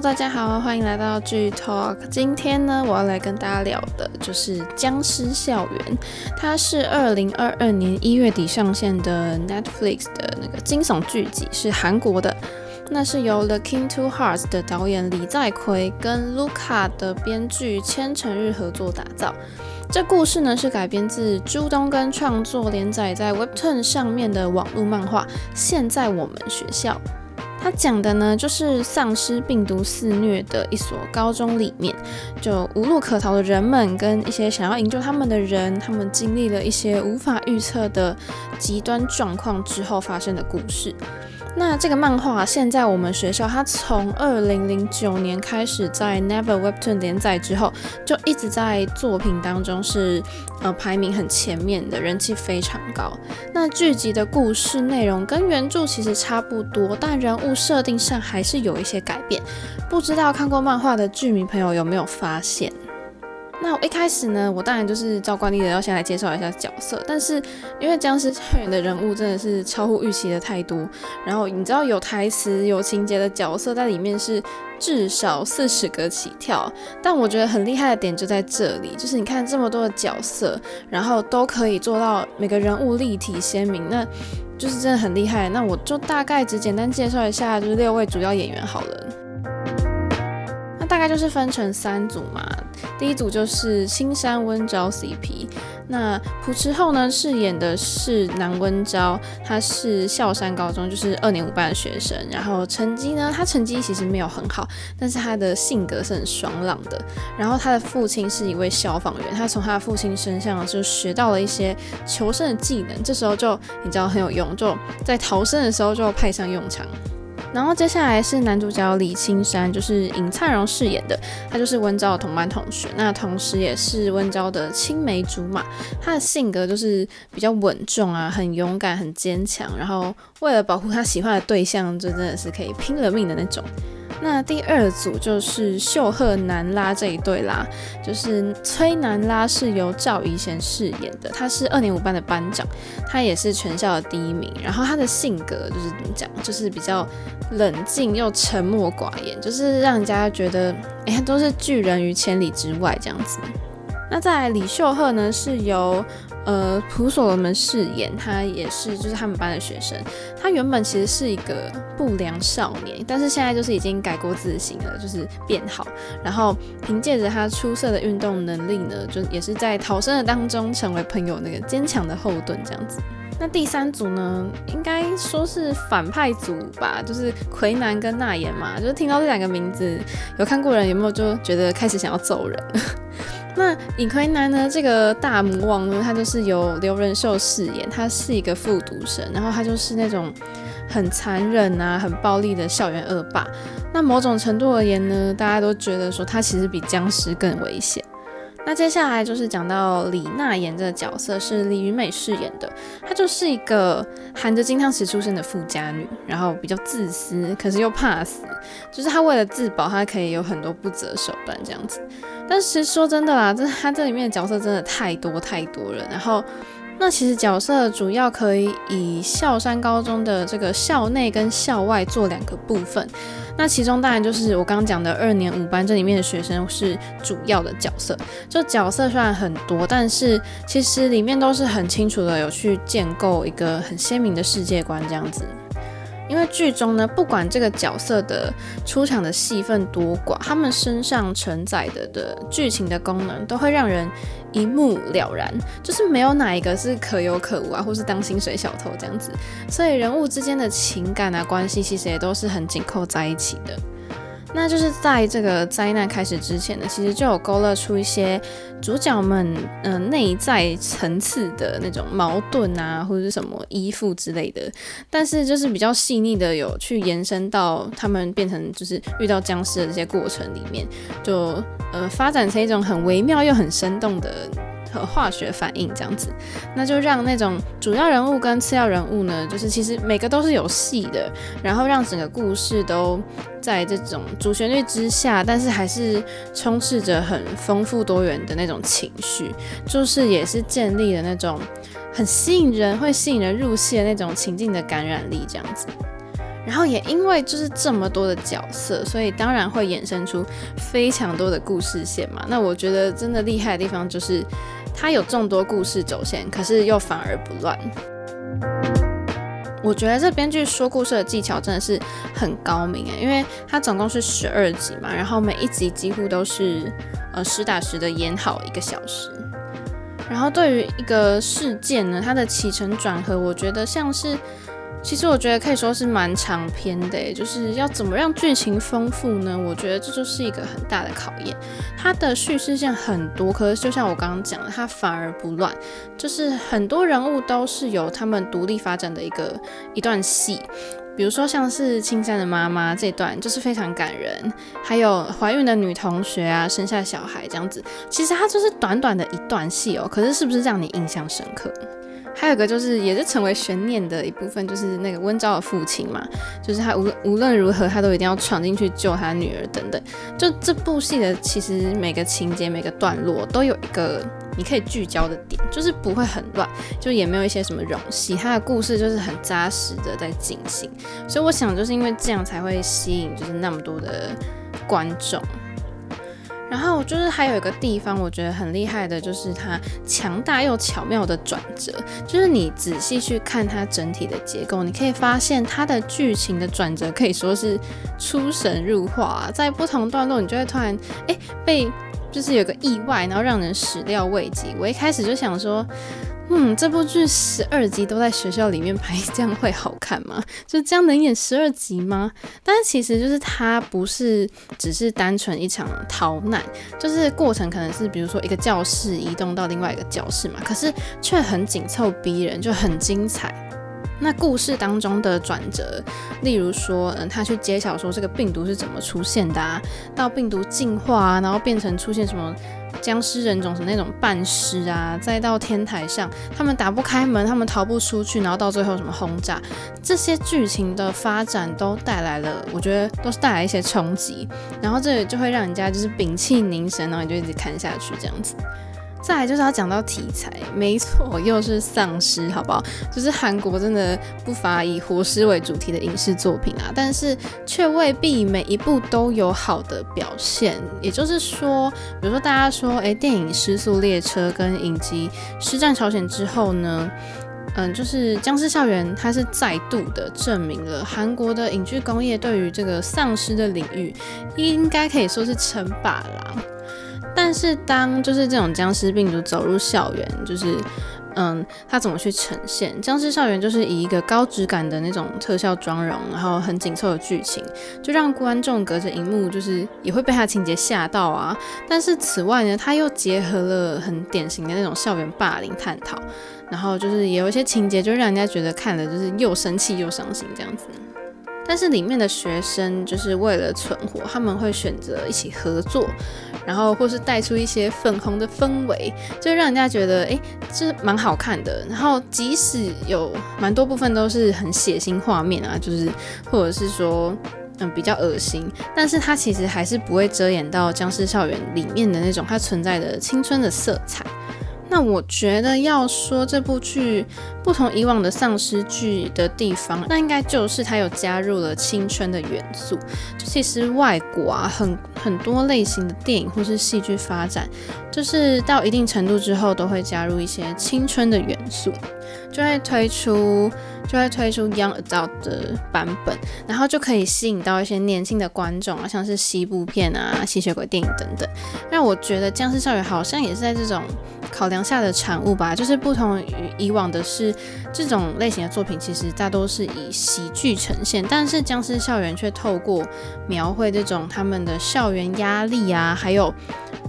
大家好，欢迎来到剧 Talk。今天呢，我要来跟大家聊的就是《僵尸校园》，它是二零二二年一月底上线的 Netflix 的那个惊悚剧集，是韩国的。那是由《The King Two Hearts》的导演李在奎跟 Luca 的编剧千成日合作打造。这故事呢是改编自朱东根创作连载在 Webtoon 上面的网络漫画《现在我们学校》。他讲的呢就是丧尸病毒肆虐的一所高中里面，就无路可逃的人们跟一些想要营救他们的人，他们经历了一些无法预测的极端状况之后发生的故事。那这个漫画现在我们学校，它从二零零九年开始在 Never Webtoon 连载之后，就一直在作品当中是呃排名很前面的，人气非常高。那剧集的故事内容跟原著其实差不多，但人物设定上还是有一些改变。不知道看过漫画的剧迷朋友有没有发现？那我一开始呢，我当然就是照惯例的要先来介绍一下角色，但是因为僵尸校园的人物真的是超乎预期的太多，然后你知道有台词、有情节的角色在里面是至少四十个起跳，但我觉得很厉害的点就在这里，就是你看这么多的角色，然后都可以做到每个人物立体鲜明，那就是真的很厉害。那我就大概只简单介绍一下，就是六位主要演员好了。那大概就是分成三组嘛。第一组就是青山温昭 CP，那朴持厚呢饰演的是南温昭，他是校山高中就是二年五班的学生，然后成绩呢，他成绩其实没有很好，但是他的性格是很爽朗的，然后他的父亲是一位消防员，他从他的父亲身上就学到了一些求生的技能，这时候就你知道很有用，就在逃生的时候就派上用场。然后接下来是男主角李青山，就是尹灿荣饰演的，他就是温昭的同班同学，那同时也是温昭的青梅竹马。他的性格就是比较稳重啊，很勇敢，很坚强，然后为了保护他喜欢的对象，就真的是可以拼了命的那种。那第二组就是秀赫南拉这一对啦，就是崔南拉是由赵怡贤饰演的，他是二年五班的班长，他也是全校的第一名。然后他的性格就是怎么讲，就是比较冷静又沉默寡言，就是让人家觉得哎、都是拒人于千里之外这样子。那在李秀赫呢，是由呃普所罗门饰演，他也是就是他们班的学生。他原本其实是一个不良少年，但是现在就是已经改过自新了，就是变好。然后凭借着他出色的运动能力呢，就也是在逃生的当中成为朋友那个坚强的后盾这样子。那第三组呢，应该说是反派组吧，就是奎南跟娜妍嘛。就是听到这两个名字，有看过人有没有就觉得开始想要揍人？那尹奎南呢？这个大魔王呢，他就是由刘仁秀饰演，他是一个复读生，然后他就是那种很残忍啊、很暴力的校园恶霸。那某种程度而言呢，大家都觉得说他其实比僵尸更危险。那接下来就是讲到李娜妍这个角色是李云美饰演的，她就是一个含着金汤匙出生的富家女，然后比较自私，可是又怕死，就是她为了自保，她可以有很多不择手段这样子。但是说真的啦，这她这里面的角色真的太多太多了，然后。那其实角色主要可以以校山高中的这个校内跟校外做两个部分。那其中当然就是我刚刚讲的二年五班这里面的学生是主要的角色。就角色虽然很多，但是其实里面都是很清楚的有去建构一个很鲜明的世界观这样子。因为剧中呢，不管这个角色的出场的戏份多寡，他们身上承载的的剧情的功能都会让人一目了然，就是没有哪一个是可有可无啊，或是当薪水小偷这样子。所以人物之间的情感啊关系，其实也都是很紧扣在一起的。那就是在这个灾难开始之前呢，其实就有勾勒出一些主角们嗯、内在层次的那种矛盾啊，或者是什么依附之类的。但是就是比较细腻的，有去延伸到他们变成就是遇到僵尸的这些过程里面，就呃发展成一种很微妙又很生动的。和化学反应这样子，那就让那种主要人物跟次要人物呢，就是其实每个都是有戏的，然后让整个故事都在这种主旋律之下，但是还是充斥着很丰富多元的那种情绪，就是也是建立了那种很吸引人、会吸引人入戏的那种情境的感染力这样子。然后也因为就是这么多的角色，所以当然会衍生出非常多的故事线嘛。那我觉得真的厉害的地方就是它有众多故事走线，可是又反而不乱。我觉得这编剧说故事的技巧真的是很高明诶，因为它总共是十二集嘛，然后每一集几乎都是呃实打实的演好一个小时。然后对于一个事件呢，它的起承转合，我觉得像是。其实我觉得可以说是蛮长篇的，就是要怎么让剧情丰富呢？我觉得这就是一个很大的考验。它的叙事线很多，可是就像我刚刚讲的，它反而不乱，就是很多人物都是由他们独立发展的一个一段戏。比如说像是青山的妈妈这段，就是非常感人，还有怀孕的女同学啊，生下小孩这样子，其实它就是短短的一段戏哦，可是是不是让你印象深刻？还有个就是，也是成为悬念的一部分，就是那个温昭的父亲嘛，就是他无无论如何，他都一定要闯进去救他女儿等等。就这部戏的其实每个情节、每个段落都有一个你可以聚焦的点，就是不会很乱，就也没有一些什么冗戏，他的故事就是很扎实的在进行。所以我想，就是因为这样才会吸引就是那么多的观众。然后就是还有一个地方我觉得很厉害的，就是它强大又巧妙的转折。就是你仔细去看它整体的结构，你可以发现它的剧情的转折可以说是出神入化，在不同段落你就会突然诶被就是有个意外，然后让人始料未及。我一开始就想说。嗯，这部剧十二集都在学校里面拍，这样会好看吗？就这样能演十二集吗？但是其实就是它不是只是单纯一场逃难，就是过程可能是比如说一个教室移动到另外一个教室嘛，可是却很紧凑逼人，就很精彩。那故事当中的转折，例如说，嗯，他去揭晓说这个病毒是怎么出现的啊，到病毒进化啊，然后变成出现什么。僵尸人种是那种半尸啊，再到天台上，他们打不开门，他们逃不出去，然后到最后什么轰炸，这些剧情的发展都带来了，我觉得都是带来一些冲击，然后这也就会让人家就是屏气凝神，然后你就一直看下去这样子。再来就是要讲到题材，没错，又是丧尸，好不好？就是韩国真的不乏以活尸为主题的影视作品啊，但是却未必每一部都有好的表现。也就是说，比如说大家说，诶，电影《失速列车》跟影集《尸战朝鲜》之后呢，嗯，就是《僵尸校园》，它是再度的证明了韩国的影剧工业对于这个丧尸的领域，应该可以说是称霸啦。但是当就是这种僵尸病毒走入校园，就是嗯，它怎么去呈现？僵尸校园就是以一个高质感的那种特效妆容，然后很紧凑的剧情，就让观众隔着荧幕就是也会被它情节吓到啊。但是此外呢，它又结合了很典型的那种校园霸凌探讨，然后就是也有一些情节就让人家觉得看了就是又生气又伤心这样子。但是里面的学生就是为了存活，他们会选择一起合作，然后或是带出一些粉红的氛围，就让人家觉得诶，这蛮好看的。然后即使有蛮多部分都是很血腥画面啊，就是或者是说嗯比较恶心，但是它其实还是不会遮掩到僵尸校园里面的那种它存在的青春的色彩。那我觉得要说这部剧不同以往的丧尸剧的地方，那应该就是它有加入了青春的元素。就其实外国啊，很很多类型的电影或是戏剧发展，就是到一定程度之后，都会加入一些青春的元素，就会推出就会推出 young adult 的版本，然后就可以吸引到一些年轻的观众啊，像是西部片啊、吸血鬼电影等等。那我觉得《僵尸校园》好像也是在这种。考量下的产物吧，就是不同于以往的是，这种类型的作品其实大多是以喜剧呈现，但是《僵尸校园》却透过描绘这种他们的校园压力啊，还有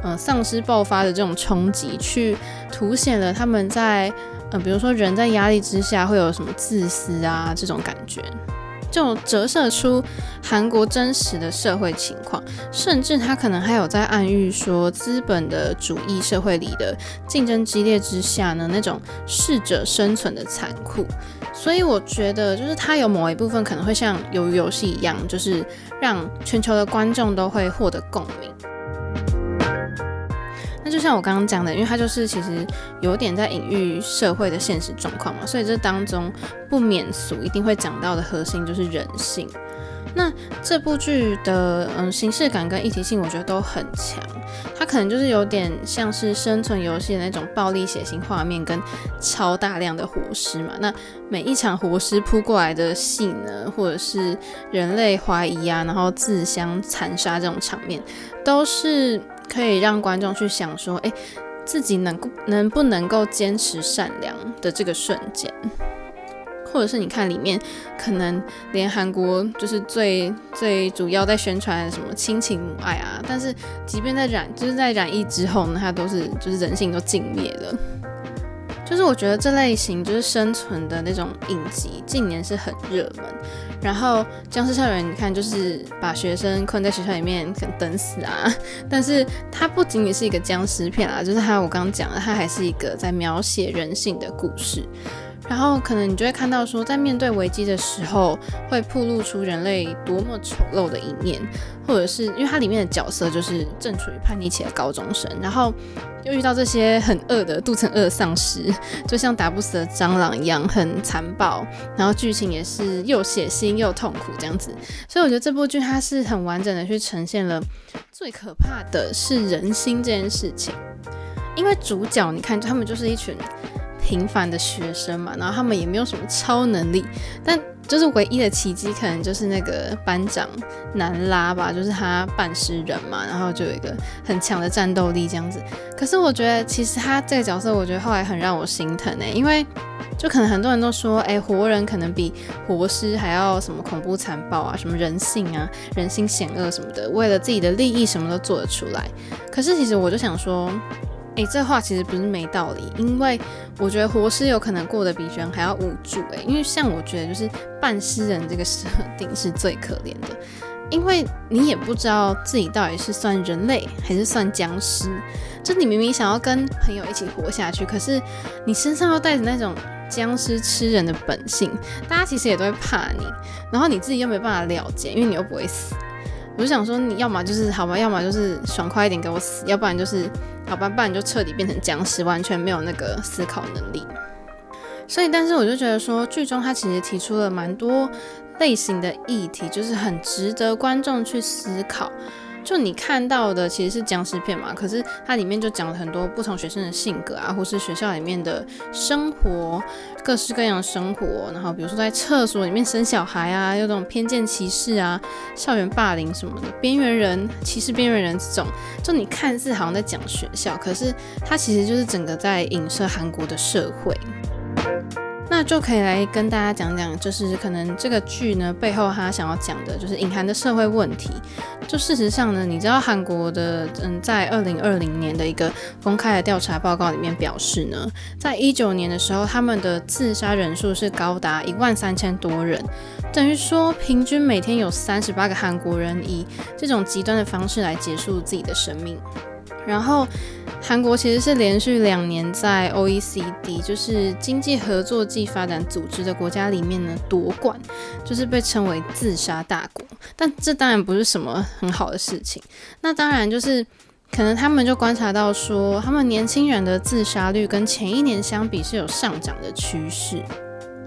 呃丧尸爆发的这种冲击，去凸显了他们在呃比如说人在压力之下会有什么自私啊这种感觉。就折射出韩国真实的社会情况，甚至他可能还有在暗喻说，资本的主义社会里的竞争激烈之下呢，那种适者生存的残酷。所以我觉得，就是他有某一部分可能会像鱿鱼游戏一样，就是让全球的观众都会获得共鸣。那就像我刚刚讲的，因为它就是其实有点在隐喻社会的现实状况嘛，所以这当中不免俗一定会讲到的核心就是人性。那这部剧的嗯形式感跟议题性，我觉得都很强。它可能就是有点像是生存游戏的那种暴力血腥画面跟超大量的活尸嘛。那每一场活尸扑过来的戏呢，或者是人类怀疑啊，然后自相残杀这种场面，都是可以让观众去想说，哎，自己能够能不能够坚持善良的这个瞬间。或者是你看里面，可能连韩国就是最最主要在宣传什么亲情母爱啊，但是即便在染就是在染疫之后呢，它都是就是人性都尽灭了。就是我觉得这类型就是生存的那种影集，近年是很热门。然后僵尸校园，你看就是把学生困在学校里面等死啊，但是它不仅仅是一个僵尸片啊，就是它我刚刚讲的，它还是一个在描写人性的故事。然后可能你就会看到说，在面对危机的时候，会暴露出人类多么丑陋的一面，或者是因为它里面的角色就是正处于叛逆期的高中生，然后又遇到这些很恶的肚子饿的丧尸，就像打不死的蟑螂一样很残暴，然后剧情也是又血腥又痛苦这样子，所以我觉得这部剧它是很完整的去呈现了最可怕的是人心这件事情，因为主角你看他们就是一群。平凡的学生嘛，然后他们也没有什么超能力，但就是唯一的奇迹，可能就是那个班长南拉吧，就是他半尸人嘛，然后就有一个很强的战斗力这样子。可是我觉得，其实他这个角色，我觉得后来很让我心疼呢，因为就可能很多人都说，哎，活人可能比活尸还要什么恐怖残暴啊，什么人性啊，人心险恶什么的，为了自己的利益什么都做得出来。可是其实我就想说。诶、这话其实不是没道理，因为我觉得活尸有可能过得比人还要无助。诶，因为像我觉得就是半尸人这个设定是最可怜的，因为你也不知道自己到底是算人类还是算僵尸。就你明明想要跟朋友一起活下去，可是你身上又带着那种僵尸吃人的本性，大家其实也都会怕你，然后你自己又没办法了结，因为你又不会死。我就想说，你要么就是好吧，要么就是爽快一点给我死，要不然就是好吧，不然就彻底变成僵尸，完全没有那个思考能力。所以，但是我就觉得说，剧中他其实提出了蛮多类型的议题，就是很值得观众去思考。就你看到的其实是僵尸片嘛，可是它里面就讲了很多不同学生的性格啊，或是学校里面的生活，各式各样的生活。然后比如说在厕所里面生小孩啊，有种偏见歧视啊，校园霸凌什么的，边缘人歧视边缘人这种，就你看似好像在讲学校，可是它其实就是整个在影射韩国的社会。那就可以来跟大家讲讲，就是可能这个剧呢背后他想要讲的就是隐含的社会问题。就事实上呢，你知道韩国的嗯，在二零二零年的一个公开的调查报告里面表示呢，在一九年的时候，他们的自杀人数是高达一万三千多人，等于说平均每天有三十八个韩国人以这种极端的方式来结束自己的生命。然后，韩国其实是连续两年在 OECD，就是经济合作暨发展组织的国家里面呢夺冠，就是被称为自杀大国。但这当然不是什么很好的事情。那当然就是可能他们就观察到说，他们年轻人的自杀率跟前一年相比是有上涨的趋势。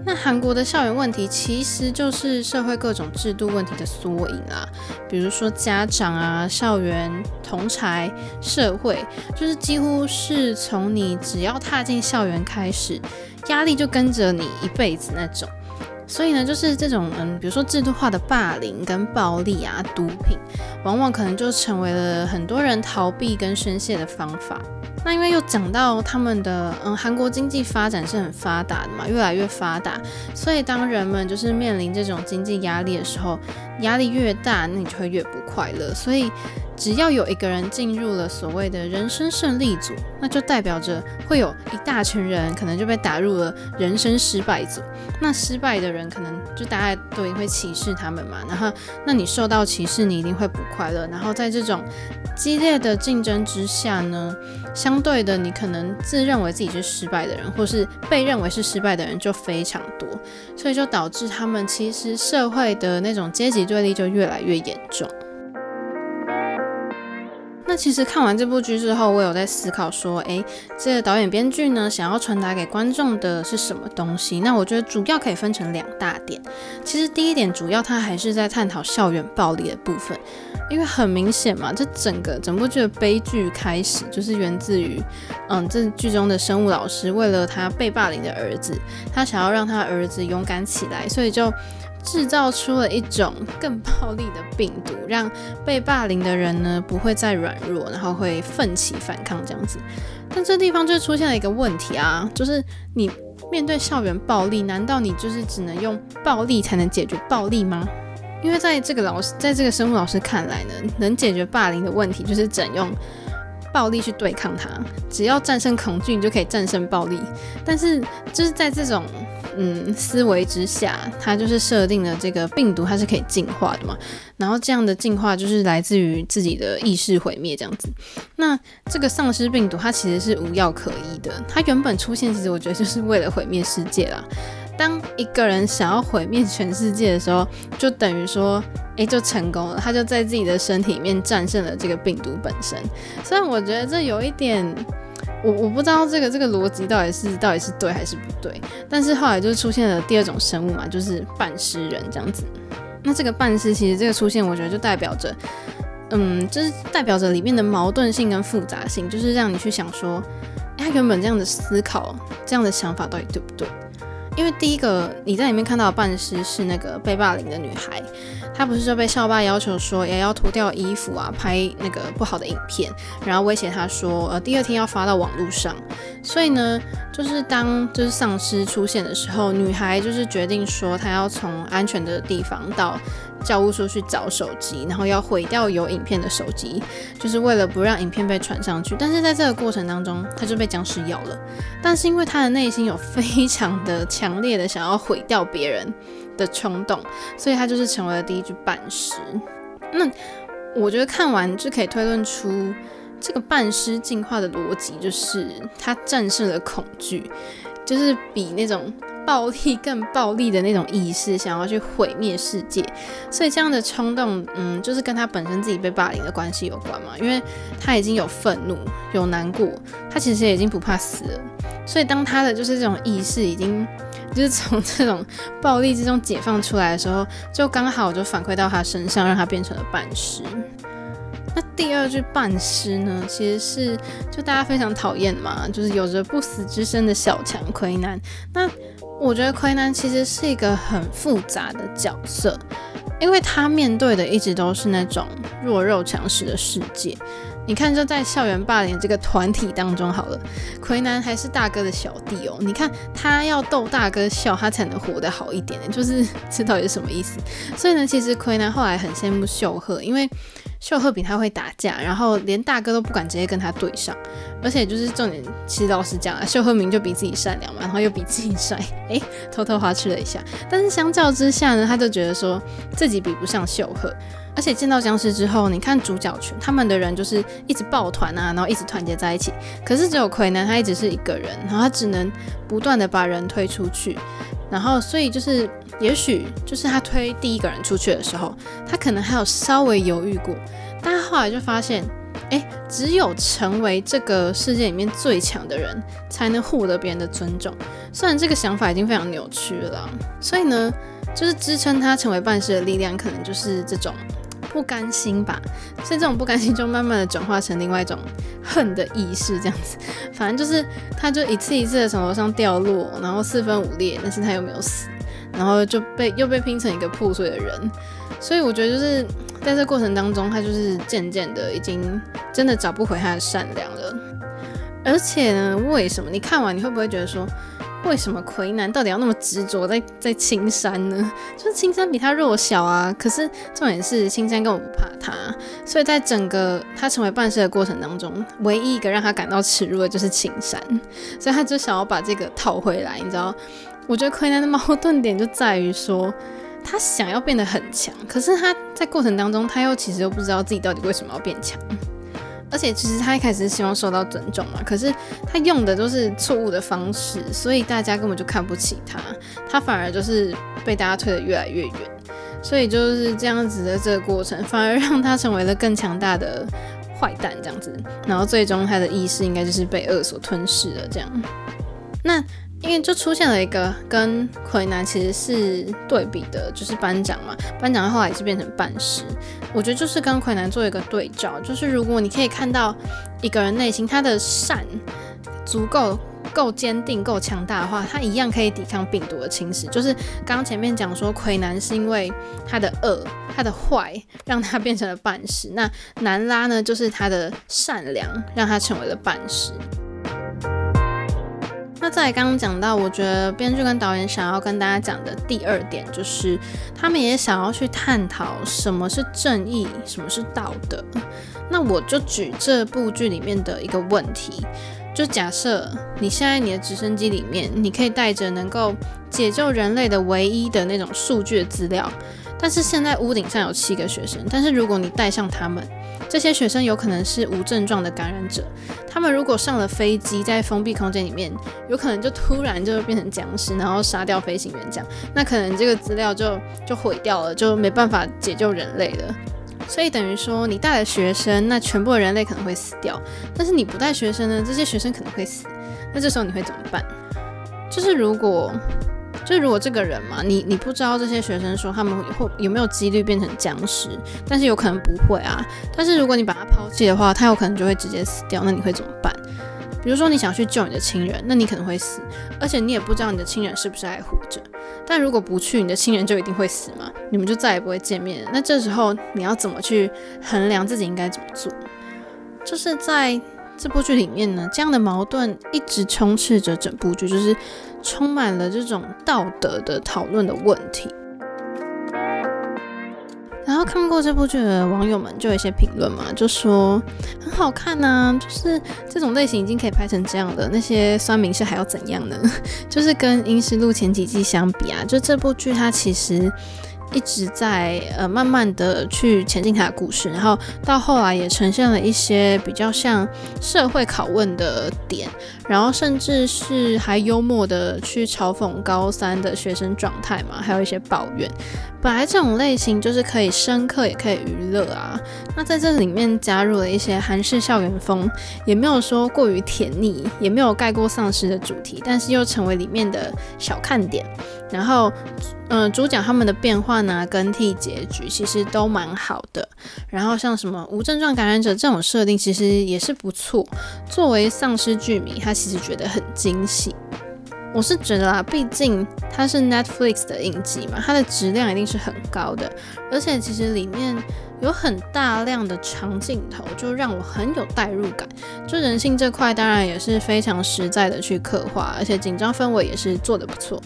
那韩国的校园问题其实就是社会各种制度问题的缩影啊，比如说家长啊、校园、同才、社会，就是几乎是从你只要踏进校园开始，压力就跟着你一辈子那种。所以呢，就是这种嗯，比如说制度化的霸凌跟暴力啊、毒品，往往可能就成为了很多人逃避跟宣泄的方法。那因为又讲到他们的嗯，韩国经济发展是很发达的嘛，越来越发达，所以当人们就是面临这种经济压力的时候，压力越大，那你就会越不快乐。所以。只要有一个人进入了所谓的人生胜利组，那就代表着会有一大群人可能就被打入了人生失败组。那失败的人可能就大家都一定会歧视他们嘛。然后，那你受到歧视，你一定会不快乐。然后在这种激烈的竞争之下呢，相相对的，你可能自认为自己是失败的人，或是被认为是失败的人就非常多，所以就导致他们其实社会的那种阶级对立就越来越严重。其实看完这部剧之后，我有在思考说，诶，这个导演编剧呢，想要传达给观众的是什么东西？那我觉得主要可以分成两大点。其实第一点，主要它还是在探讨校园暴力的部分，因为很明显嘛，这整个整部剧的悲剧开始就是源自于，嗯，这剧中的生物老师为了他被霸凌的儿子，他想要让他儿子勇敢起来，所以就。制造出了一种更暴力的病毒，让被霸凌的人呢不会再软弱，然后会奋起反抗这样子。但这地方就出现了一个问题啊，就是你面对校园暴力，难道你就是只能用暴力才能解决暴力吗？因为在这个老师，在这个生物老师看来呢，能解决霸凌的问题就是整用暴力去对抗它，只要战胜恐惧，你就可以战胜暴力。但是就是在这种。嗯，思维之下，它就是设定了这个病毒，它是可以进化的嘛。然后这样的进化就是来自于自己的意识毁灭这样子。那这个丧尸病毒，它其实是无药可医的。它原本出现，其实我觉得就是为了毁灭世界啦。当一个人想要毁灭全世界的时候，就等于说，诶，就成功了。他就在自己的身体里面战胜了这个病毒本身。虽然我觉得这有一点。我我不知道这个这个逻辑到底是到底是对还是不对，但是后来就出现了第二种生物嘛，就是半尸人这样子。那这个半尸其实这个出现，我觉得就代表着，嗯，就是代表着里面的矛盾性跟复杂性，就是让你去想说，哎，他原本这样的思考，这样的想法到底对不对？因为第一个你在里面看到的半尸是那个被霸凌的女孩，他不是就被校霸要求说也要脱掉衣服啊，拍那个不好的影片，然后威胁他说，呃，第二天要发到网络上。所以呢，就是当就是丧尸出现的时候，女孩就是决定说她要从安全的地方到教务处去找手机，然后要毁掉有影片的手机，就是为了不让影片被传上去。但是在这个过程当中，她就被僵尸咬了。但是因为她的内心有非常的强烈的想要毁掉别人的冲动，所以他就是成为了第一具半尸。那我觉得看完就可以推论出这个半尸进化的逻辑，就是他战胜了恐惧，就是比那种。暴力更暴力的那种意识，想要去毁灭世界，所以这样的冲动，嗯，就是跟他本身自己被霸凌的关系有关嘛。因为他已经有愤怒、有难过，他其实也已经不怕死了。所以当他的就是这种意识已经就是从这种暴力之中解放出来的时候，就刚好就反馈到他身上，让他变成了半尸。那第二句半尸呢，其实是就大家非常讨厌嘛，就是有着不死之身的小强奎南。那我觉得奎南其实是一个很复杂的角色，因为他面对的一直都是那种弱肉强食的世界。你看，就在校园霸凌这个团体当中，好了，奎南还是大哥的小弟哦。你看，他要逗大哥笑，他才能活得好一点，就是这到底是什么意思？所以呢，其实奎南后来很羡慕秀赫，因为。秀赫比他会打架，然后连大哥都不敢直接跟他对上，而且就是重点，其实老实讲啊，秀赫明就比自己善良嘛，然后又比自己帅，诶，偷偷花痴了一下。但是相较之下呢，他就觉得说自己比不上秀赫，而且见到僵尸之后，你看主角群他们的人就是一直抱团啊，然后一直团结在一起，可是只有奎南他一直是一个人，然后他只能不断的把人推出去。然后，所以就是，也许就是他推第一个人出去的时候，他可能还有稍微犹豫过，但后来就发现，哎，只有成为这个世界里面最强的人，才能获得别人的尊重。虽然这个想法已经非常扭曲了，所以呢，就是支撑他成为半尸的力量，可能就是这种。不甘心吧，所以这种不甘心就慢慢的转化成另外一种恨的意识，这样子，反正就是他就一次一次的从楼上掉落，然后四分五裂，但是他又没有死，然后就被又被拼成一个破碎的人，所以我觉得就是在这过程当中，他就是渐渐的已经真的找不回他的善良了，而且呢，为什么？你看完你会不会觉得说？为什么奎南到底要那么执着在在青山呢？就是青山比他弱小啊，可是重点是青山根本不怕他，所以在整个他成为半尸的过程当中，唯一一个让他感到耻辱的就是青山，所以他就想要把这个套回来，你知道？我觉得奎南的矛盾点就在于说，他想要变得很强，可是他在过程当中他又其实又不知道自己到底为什么要变强。而且其实他一开始是希望受到尊重嘛，可是他用的都是错误的方式，所以大家根本就看不起他，他反而就是被大家推得越来越远，所以就是这样子的这个过程，反而让他成为了更强大的坏蛋这样子，然后最终他的意识应该就是被恶所吞噬了这样。那因为就出现了一个跟魁南其实是对比的，就是班长嘛，班长后来也是变成半尸。我觉得就是跟魁南做一个对照，就是如果你可以看到一个人内心他的善足够够坚定、够强大的话，他一样可以抵抗病毒的侵蚀。就是刚刚前面讲说，魁南是因为他的恶、他的坏让他变成了半尸，那南拉呢，就是他的善良让他成为了半尸。那再刚刚讲到，我觉得编剧跟导演想要跟大家讲的第二点，就是他们也想要去探讨什么是正义，什么是道德。那我就举这部剧里面的一个问题，就假设你现在你的直升机里面，你可以带着能够解救人类的唯一的那种数据的资料，但是现在屋顶上有七个学生，但是如果你带上他们。这些学生有可能是无症状的感染者，他们如果上了飞机，在封闭空间里面，有可能就突然就变成僵尸，然后杀掉飞行员，这样，那可能这个资料就就毁掉了，就没办法解救人类了。所以等于说，你带了学生，那全部的人类可能会死掉；但是你不带学生呢，这些学生可能会死。那这时候你会怎么办？就是如果。就如果这个人嘛，你你不知道这些学生说他们会有没有几率变成僵尸，但是有可能不会啊。但是如果你把他抛弃的话，他有可能就会直接死掉。那你会怎么办？比如说你想去救你的亲人，那你可能会死，而且你也不知道你的亲人是不是还活着。但如果不去，你的亲人就一定会死吗？你们就再也不会见面。那这时候你要怎么去衡量自己应该怎么做？就是在。这部剧里面呢，这样的矛盾一直充斥着整部剧，就是充满了这种道德的讨论的问题。然后看过这部剧的网友们就有一些评论嘛，就说很好看呐、就是这种类型已经可以拍成这样的，那些酸民是还要怎样呢？就是跟《阴尸路》前几季相比啊，就这部剧它其实。一直在呃慢慢的去前进他的故事，然后到后来也呈现了一些比较像社会拷问的点，然后甚至是还幽默的去嘲讽高三的学生状态嘛，还有一些抱怨。本来这种类型就是可以深刻也可以娱乐啊，那在这里面加入了一些韩式校园风，也没有说过于甜腻，也没有盖过丧尸的主题，但是又成为里面的小看点。然后，嗯、主角他们的变换啊、更替结局其实都蛮好的。然后像什么无症状感染者这种设定，其实也是不错。作为丧尸剧迷，他其实觉得很惊喜。我是觉得啦，毕竟它是 Netflix 的影集嘛，它的质量一定是很高的。而且其实里面有很大量的长镜头，就让我很有代入感。就人性这块，当然也是非常实在的去刻画，而且紧张氛围也是做得不错。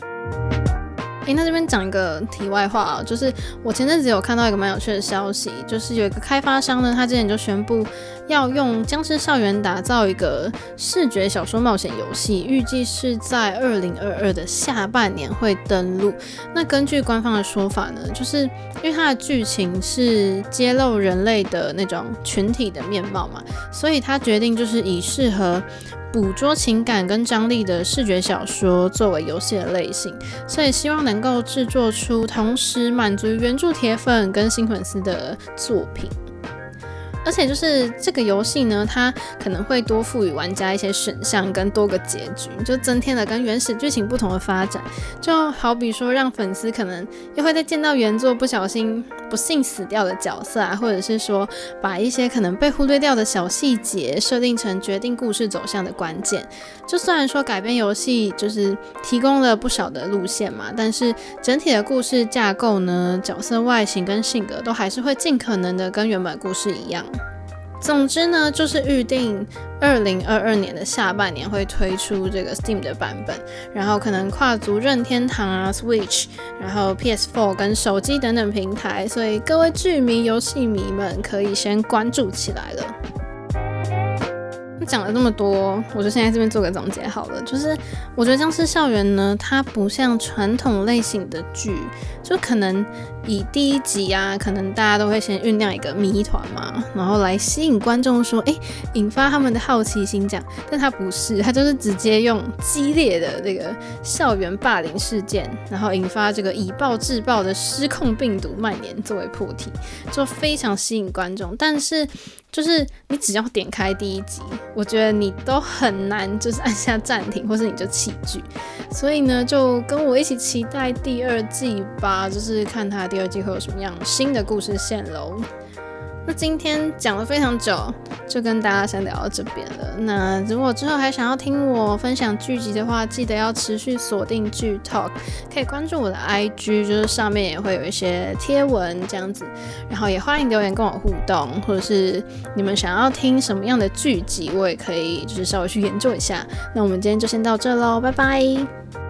诶，那这边讲一个题外话啊，就是我前阵子有看到一个蛮有趣的消息，就是有一个开发商呢，他之前就宣布要用《僵尸校园》打造一个视觉小说冒险游戏，预计是在二零二二的下半年会登陆。那根据官方的说法呢，就是因为它的剧情是揭露人类的那种群体的面貌嘛，所以他决定就是以适合。捕捉情感跟张力的视觉小说作为游戏的类型，所以希望能够制作出同时满足原著铁粉跟新粉丝的作品。而且就是这个游戏呢，它可能会多赋予玩家一些选项跟多个结局，就增添了跟原始剧情不同的发展。就好比说，让粉丝可能又会再见到原作不小心不幸死掉的角色啊，或者是说把一些可能被忽略掉的小细节设定成决定故事走向的关键。就虽然说改编游戏就是提供了不少的路线嘛，但是整体的故事架构呢，角色外形跟性格都还是会尽可能的跟原本故事一样。总之呢，就是预定二零二二年的下半年会推出这个 Steam 的版本，然后可能跨足任天堂啊、Switch，然后 PS4 跟手机等等平台，所以各位剧迷、游戏迷们可以先关注起来了。那讲了这么多，我就先在这边做个总结好了，就是我觉得《僵尸校园》呢，它不像传统类型的剧，就可能。以第一集啊，可能大家都会先酝酿一个谜团嘛，然后来吸引观众说，诶，引发他们的好奇心这样。但他不是，他就是直接用激烈的这个校园霸凌事件，然后引发这个以暴制暴的失控病毒蔓延作为破题，就非常吸引观众。但是就是你只要点开第一集，我觉得你都很难就是按下暂停，或是你就弃剧。所以呢，就跟我一起期待第二季吧，就是看他第二季会有什么样新的故事线喽。那今天讲了非常久，就跟大家先聊到这边了。那如果之后还想要听我分享剧集的话，记得要持续锁定剧 Talk，可以关注我的 IG，就是上面也会有一些贴文这样子。然后也欢迎留言跟我互动，或者是你们想要听什么样的剧集，我也可以就是稍微去研究一下。那我们今天就先到这喽，拜拜。